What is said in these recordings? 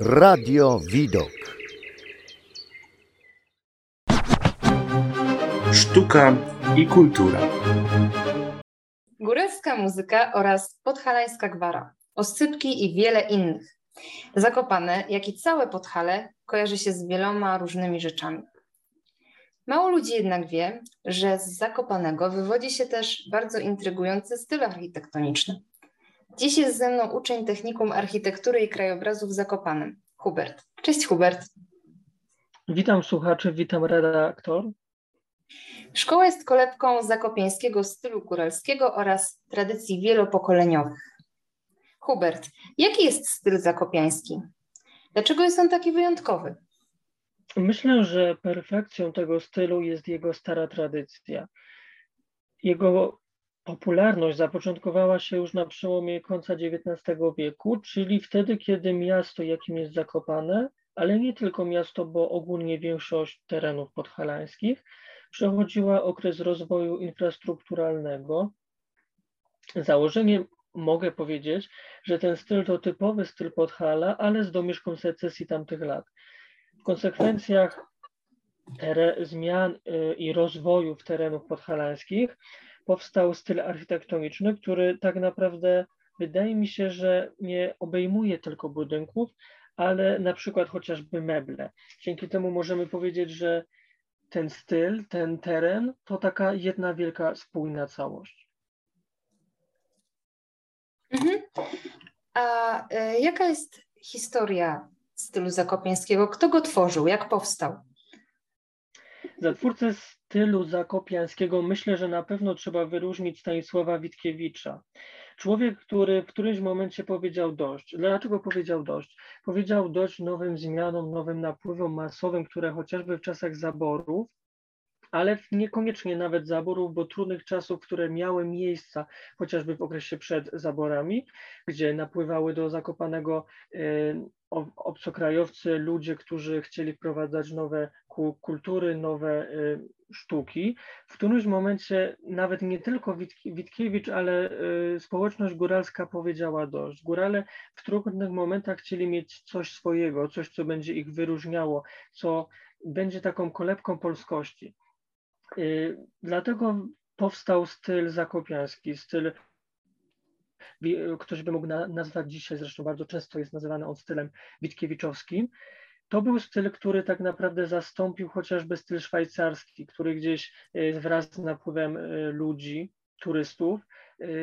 Radio Widok. Sztuka i kultura. Góralska muzyka oraz podhalańska gwara, oscypki i wiele innych. Zakopane, jak i całe Podhale, kojarzy się z wieloma różnymi rzeczami. Mało ludzi jednak wie, że z Zakopanego wywodzi się też bardzo intrygujący styl architektoniczny. Dziś jest ze mną uczeń Technikum Architektury i Krajobrazu w Zakopanem, Hubert. Cześć Hubert. Witam słuchaczy, witam redaktor. Szkoła jest kolebką zakopieńskiego stylu góralskiego oraz tradycji wielopokoleniowych. Hubert, jaki jest styl zakopiański? Dlaczego jest on taki wyjątkowy? Myślę, że perfekcją tego stylu jest jego stara tradycja. Jego popularność zapoczątkowała się już na przełomie końca XIX wieku, czyli wtedy, kiedy miasto, jakim jest Zakopane, ale nie tylko miasto, bo ogólnie większość terenów podhalańskich, przechodziła okres rozwoju infrastrukturalnego. Założeniem mogę powiedzieć, że ten styl to typowy styl Podhala, ale z domieszką secesji tamtych lat. W konsekwencjach zmian y, i rozwoju terenów podhalańskich powstał styl architektoniczny, który tak naprawdę wydaje mi się, że nie obejmuje tylko budynków, ale na przykład chociażby meble. Dzięki temu możemy powiedzieć, że ten styl, ten teren to taka jedna wielka spójna całość. Mhm. A y, jaka jest historia stylu zakopiańskiego? Kto go tworzył? Jak powstał? Za twórcę stylu zakopiańskiego myślę, że na pewno trzeba wyróżnić Stanisława Witkiewicza. Człowiek, który w którymś momencie powiedział dość. Dlaczego powiedział dość? Powiedział dość nowym zmianom, nowym napływom masowym, które chociażby w czasach zaborów ale niekoniecznie nawet zaborów, bo trudnych czasów, które miały miejsca chociażby w okresie przed zaborami, gdzie napływały do Zakopanego e, obcokrajowcy, ludzie, którzy chcieli wprowadzać nowe kultury, nowe e, sztuki. W którymś momencie nawet nie tylko Witkiewicz, ale e, społeczność góralska powiedziała dość. Górale w trudnych momentach chcieli mieć coś swojego, coś, co będzie ich wyróżniało, co będzie taką kolebką polskości. Y, dlatego powstał styl zakopiański, styl, ktoś by mógł nazwać dzisiaj, zresztą bardzo często jest nazywany on stylem witkiewiczowskim. To był styl, który tak naprawdę zastąpił chociażby styl szwajcarski, który gdzieś y, wraz z napływem y, ludzi, turystów,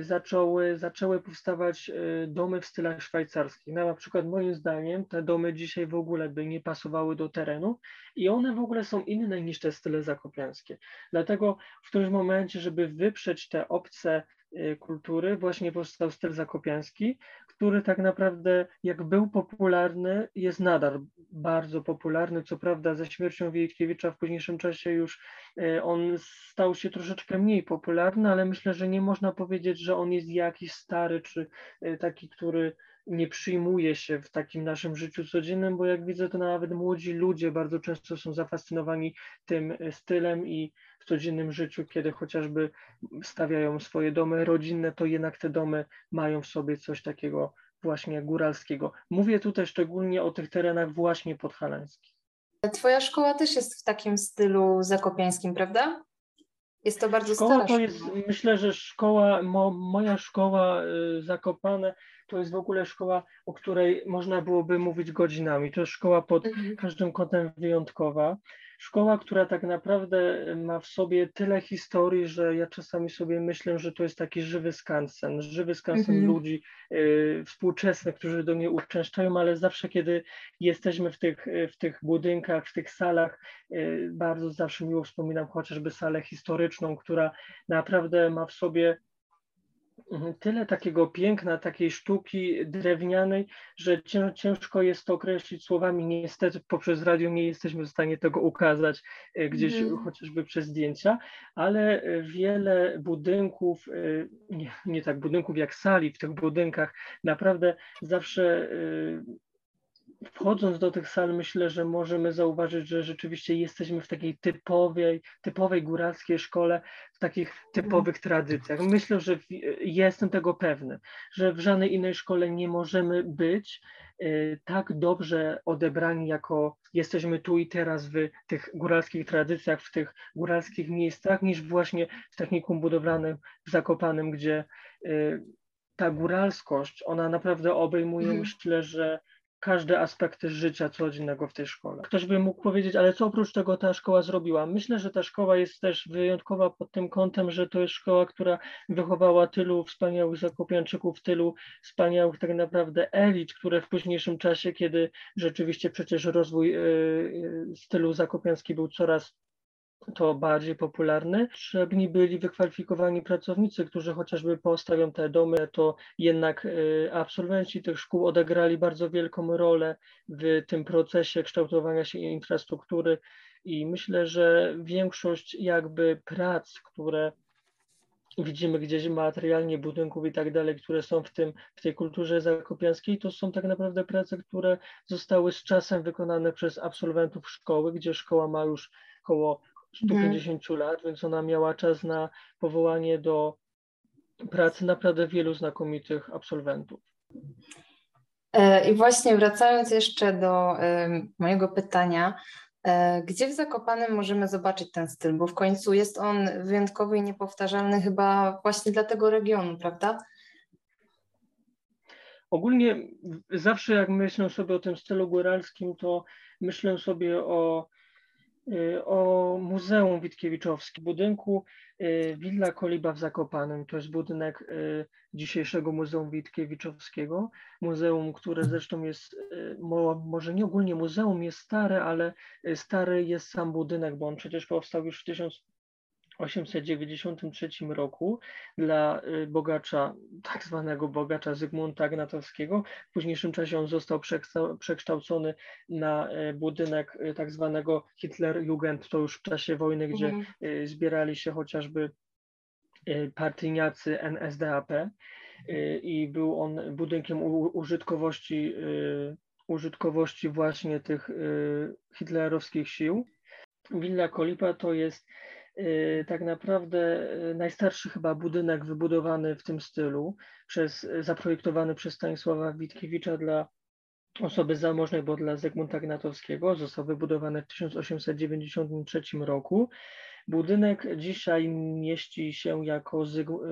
zaczęły, zaczęły powstawać y, domy w stylach szwajcarskich. No, na przykład moim zdaniem te domy dzisiaj w ogóle by nie pasowały do terenu i one w ogóle są inne niż te style zakopiańskie. Dlatego w którymś momencie, żeby wyprzeć te obce Y, kultury właśnie powstał styl zakopiański, który tak naprawdę jak był popularny, jest nadal bardzo popularny. Co prawda ze śmiercią Witkiewicza w późniejszym czasie już y, on stał się troszeczkę mniej popularny, ale myślę, że nie można powiedzieć, że on jest jakiś stary czy y, taki, który nie przyjmuje się w takim naszym życiu codziennym, bo jak widzę, to nawet młodzi ludzie bardzo często są zafascynowani tym stylem i w codziennym życiu, kiedy chociażby stawiają swoje domy rodzinne, to jednak te domy mają w sobie coś takiego właśnie góralskiego. Mówię tutaj szczególnie o tych terenach właśnie podhalańskich. Twoja szkoła też jest w takim stylu zakopiańskim, prawda? Jest to bardzo szkoła stara to jest, Myślę, że szkoła, mo, moja szkoła y, Zakopane to jest w ogóle szkoła, o której można byłoby mówić godzinami. To jest szkoła pod mhm. każdym kątem wyjątkowa. Szkoła, która tak naprawdę ma w sobie tyle historii, że ja czasami sobie myślę, że to jest taki żywy skansen, żywy skansen mhm. ludzi y, współczesnych, którzy do niej uczęszczają, ale zawsze, kiedy jesteśmy w tych, w tych budynkach, w tych salach, y, bardzo zawsze miło wspominam chociażby salę historyczną, która naprawdę ma w sobie tyle takiego piękna, takiej sztuki drewnianej, że ciężko jest to określić słowami. Niestety poprzez radio nie jesteśmy w stanie tego ukazać e, gdzieś mm. chociażby przez zdjęcia, ale e, wiele budynków, e, nie, nie tak budynków jak sali w tych budynkach, naprawdę zawsze wchodząc do tych sal, myślę, że możemy zauważyć, że rzeczywiście jesteśmy w takiej typowej, typowej góralskiej szkole, w takich typowych tradycjach. Myślę, że w, jestem tego pewny, że w żadnej innej szkole nie możemy być y, tak dobrze odebrani, jako jesteśmy tu i teraz w tych góralskich tradycjach, w tych góralskich miejscach, niż właśnie w technikum budowlanym w Zakopanem, gdzie y, ta góralskość, ona naprawdę obejmuje, mm. myślę, że każde aspekty życia codziennego w tej szkole. Ktoś by mógł powiedzieć, ale co oprócz tego ta szkoła zrobiła? Myślę, że ta szkoła jest też wyjątkowa pod tym kątem, że to jest szkoła, która wychowała tylu wspaniałych zakopianczyków, tylu wspaniałych tak naprawdę elit, które w późniejszym czasie, kiedy rzeczywiście przecież rozwój e, e, stylu zakopiański był coraz to bardziej popularne. Potrzebni byli wykwalifikowani pracownicy, którzy chociażby postawią te domy, to jednak y, absolwenci tych szkół odegrali bardzo wielką rolę w tym procesie kształtowania się infrastruktury i myślę, że większość jakby prac, które widzimy gdzieś materialnie budynków i tak dalej, które są w tym, w tej kulturze zakopiańskiej, to są tak naprawdę prace, które zostały z czasem wykonane przez absolwentów szkoły, gdzie szkoła ma już około 150 mhm. lat, więc ona miała czas na powołanie do pracy naprawdę wielu znakomitych absolwentów. E, I właśnie wracając jeszcze do mojego pytania, e, gdzie w Zakopanem możemy zobaczyć ten styl? Bo w końcu jest on wyjątkowy i niepowtarzalny chyba właśnie dla tego regionu, prawda? Ogólnie zawsze jak myślę sobie o tym stylu góralskim, to myślę sobie o o Muzeum Witkiewiczowskim, budynku y, Willa Koliba w Zakopanem. To jest budynek y, dzisiejszego Muzeum Witkiewiczowskiego. Muzeum, które zresztą jest, może nie ogólnie muzeum jest stare, ale stary jest sam budynek, bo on przecież powstał już w 1000 893 roku dla y, bogacza, tak zwanego bogacza Zygmunta Gnatowskiego. W późniejszym czasie on został przekształcony na y, budynek y, tak zwanego Hitlerjugend, to już w czasie wojny, gdzie mhm. zbierali się chociażby partyjniacy NSDAP i był on budynkiem użytkowości, użytkowości właśnie tych hitlerowskich sił. Willa Kolipa to jest tak naprawdę y, najstarszy chyba budynek wybudowany w tym stylu, przez, zaprojektowany przez Stanisława Witkiewicza dla osoby zamożnej, bo dla Zygmunta Gnatowskiego. Został wybudowany w 1893 roku. Budynek dzisiaj mieści się jako,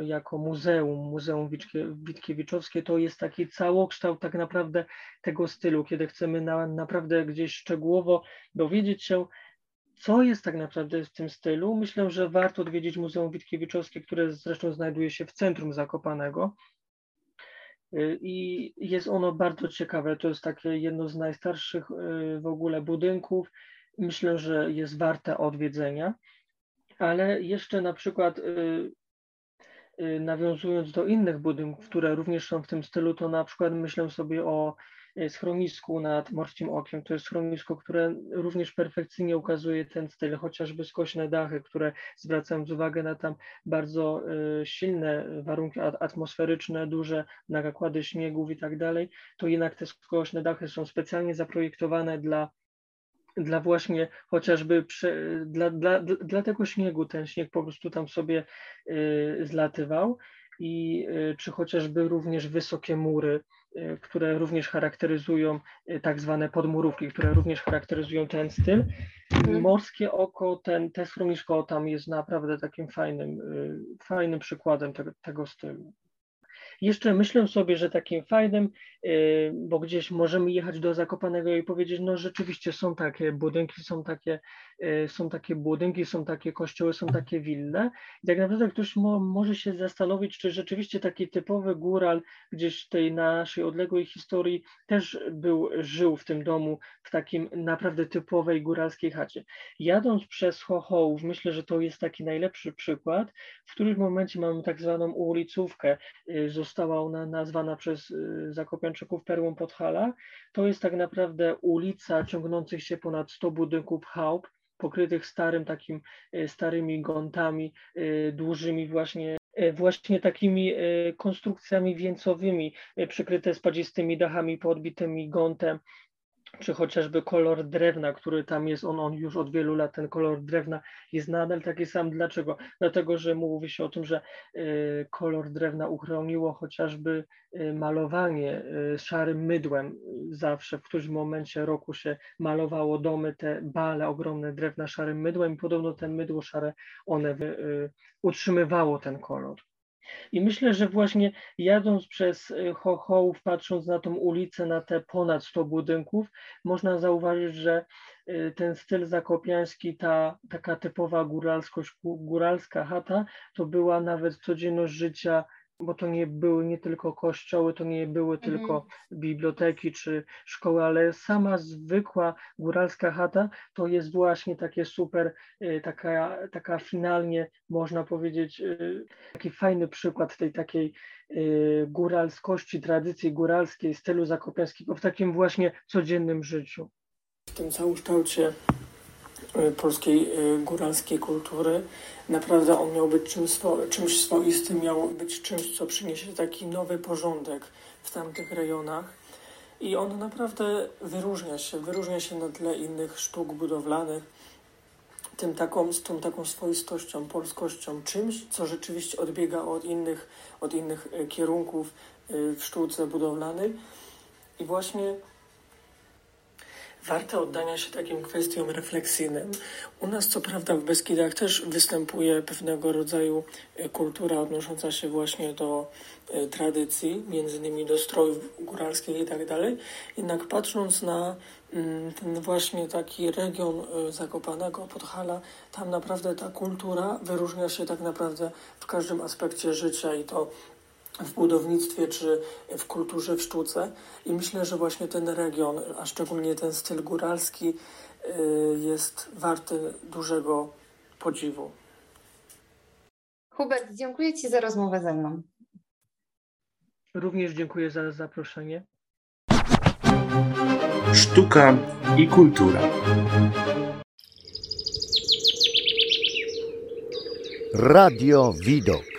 jako muzeum, Muzeum Witkiewiczowskie. To jest taki całokształt tak naprawdę tego stylu, kiedy chcemy na, naprawdę gdzieś szczegółowo dowiedzieć się, co jest tak naprawdę w tym stylu? Myślę, że warto odwiedzić Muzeum Witkiewiczowskie, które zresztą znajduje się w centrum Zakopanego. Y, I jest ono bardzo ciekawe. To jest takie jedno z najstarszych y, w ogóle budynków. Myślę, że jest warte odwiedzenia. Ale jeszcze na przykład y, nawiązując do innych budynków, które również są w tym stylu, to na przykład myślę sobie o schronisku nad Morskim Okiem. To jest schronisko, które również perfekcyjnie ukazuje ten styl, chociażby skośne dachy, które zwracając uwagę na tam bardzo e, silne warunki atmosferyczne, duże nakłady śniegów i tak dalej, to jednak te skośne dachy są specjalnie zaprojektowane dla dla właśnie chociażby dla, dla, dla tego śniegu, ten śnieg po prostu tam sobie y, zlatywał i y, czy chociażby również wysokie mury, które również charakteryzują y, tak zwane podmurówki, które również charakteryzują ten styl. Mhm. Morskie oko, ten, te schronisko tam jest naprawdę takim fajnym, y, fajnym przykładem tego, tego stylu. Jeszcze myślę sobie, że takim fajnym, bo gdzieś możemy jechać do Zakopanego i powiedzieć, no rzeczywiście są takie budynki, są takie, są takie budynki, są takie kościoły, są takie wille. I tak naprawdę ktoś mo, może się zastanowić, czy rzeczywiście taki typowy góral gdzieś tej naszej odległej historii też był, żył w tym domu, w takim naprawdę typowej góralskiej chacie. Jadąc przez Chochołów, myślę, że to jest taki najlepszy przykład, w którym momencie mamy tak zwaną ulicówkę, y, została ona nazwana przez y, Zakopianczyków perłą Podhala. To jest tak naprawdę ulica ciągnących się ponad 100 budynków chałup, pokrytych starym takim, y, starymi gątami, y, dużymi właśnie właśnie takimi konstrukcjami wieńcowymi, przykryte spadzistymi dachami, podbitymi gątem, czy chociażby kolor drewna, który tam jest, on, on już od wielu lat, ten kolor drewna jest nadal taki sam. Dlaczego? Dlatego, że mówi się o tym, że y, kolor drewna uchroniło chociażby y, malowanie y, szarym mydłem. Zawsze w którymś momencie roku się malowało domy, te bale ogromne drewna szarym mydłem i podobno ten mydło szare, one utrzymywało ten kolor. I myślę, że właśnie jadąc przez y, Chochołów, patrząc na tą ulicę, na te ponad 100 budynków, można zauważyć, że y, ten styl zakopiański, ta taka typowa góralskość, góralska chata, to była nawet codzienność życia bo to nie były nie tylko kościoły, to nie były mhm. tylko biblioteki czy szkoły, ale sama zwykła góralska chata to jest właśnie takie super, y, taka, taka finalnie można powiedzieć, y, taki fajny przykład tej takiej y, góralskości, tradycji góralskiej, stylu zakopiańskiego w takim właśnie codziennym życiu. W tym całym kształcie Y, polskiej y, góralskiej kultury. Naprawdę on miał być czymś, czymś swoistym, miał być czymś, co przyniesie taki nowy porządek w tamtych rejonach. I on naprawdę wyróżnia się, wyróżnia się na tle innych sztuk budowlanych, tym taką, z tą taką swoistością, polskością, czymś, co rzeczywiście odbiega od innych, od innych y, kierunków w sztuce budowlanej. I właśnie warte oddania się takim kwestiom refleksyjnym. U nas, co prawda, w Beskidach też występuje pewnego rodzaju e, kultura odnosząca się właśnie do e, tradycji, między innymi do strojów góralskich i tak dalej. Jednak patrząc na mm, ten właśnie taki region e, Zakopanego, Podhala, tam naprawdę ta kultura wyróżnia się tak naprawdę w każdym aspekcie życia i to w budownictwie czy w kulturze, w sztuce. I myślę, że właśnie ten region, a szczególnie ten styl góralski, y, jest warty dużego podziwu. Hubert, dziękuję Ci za rozmowę ze mną. Również dziękuję za zaproszenie. Sztuka i kultura. Radio Widok.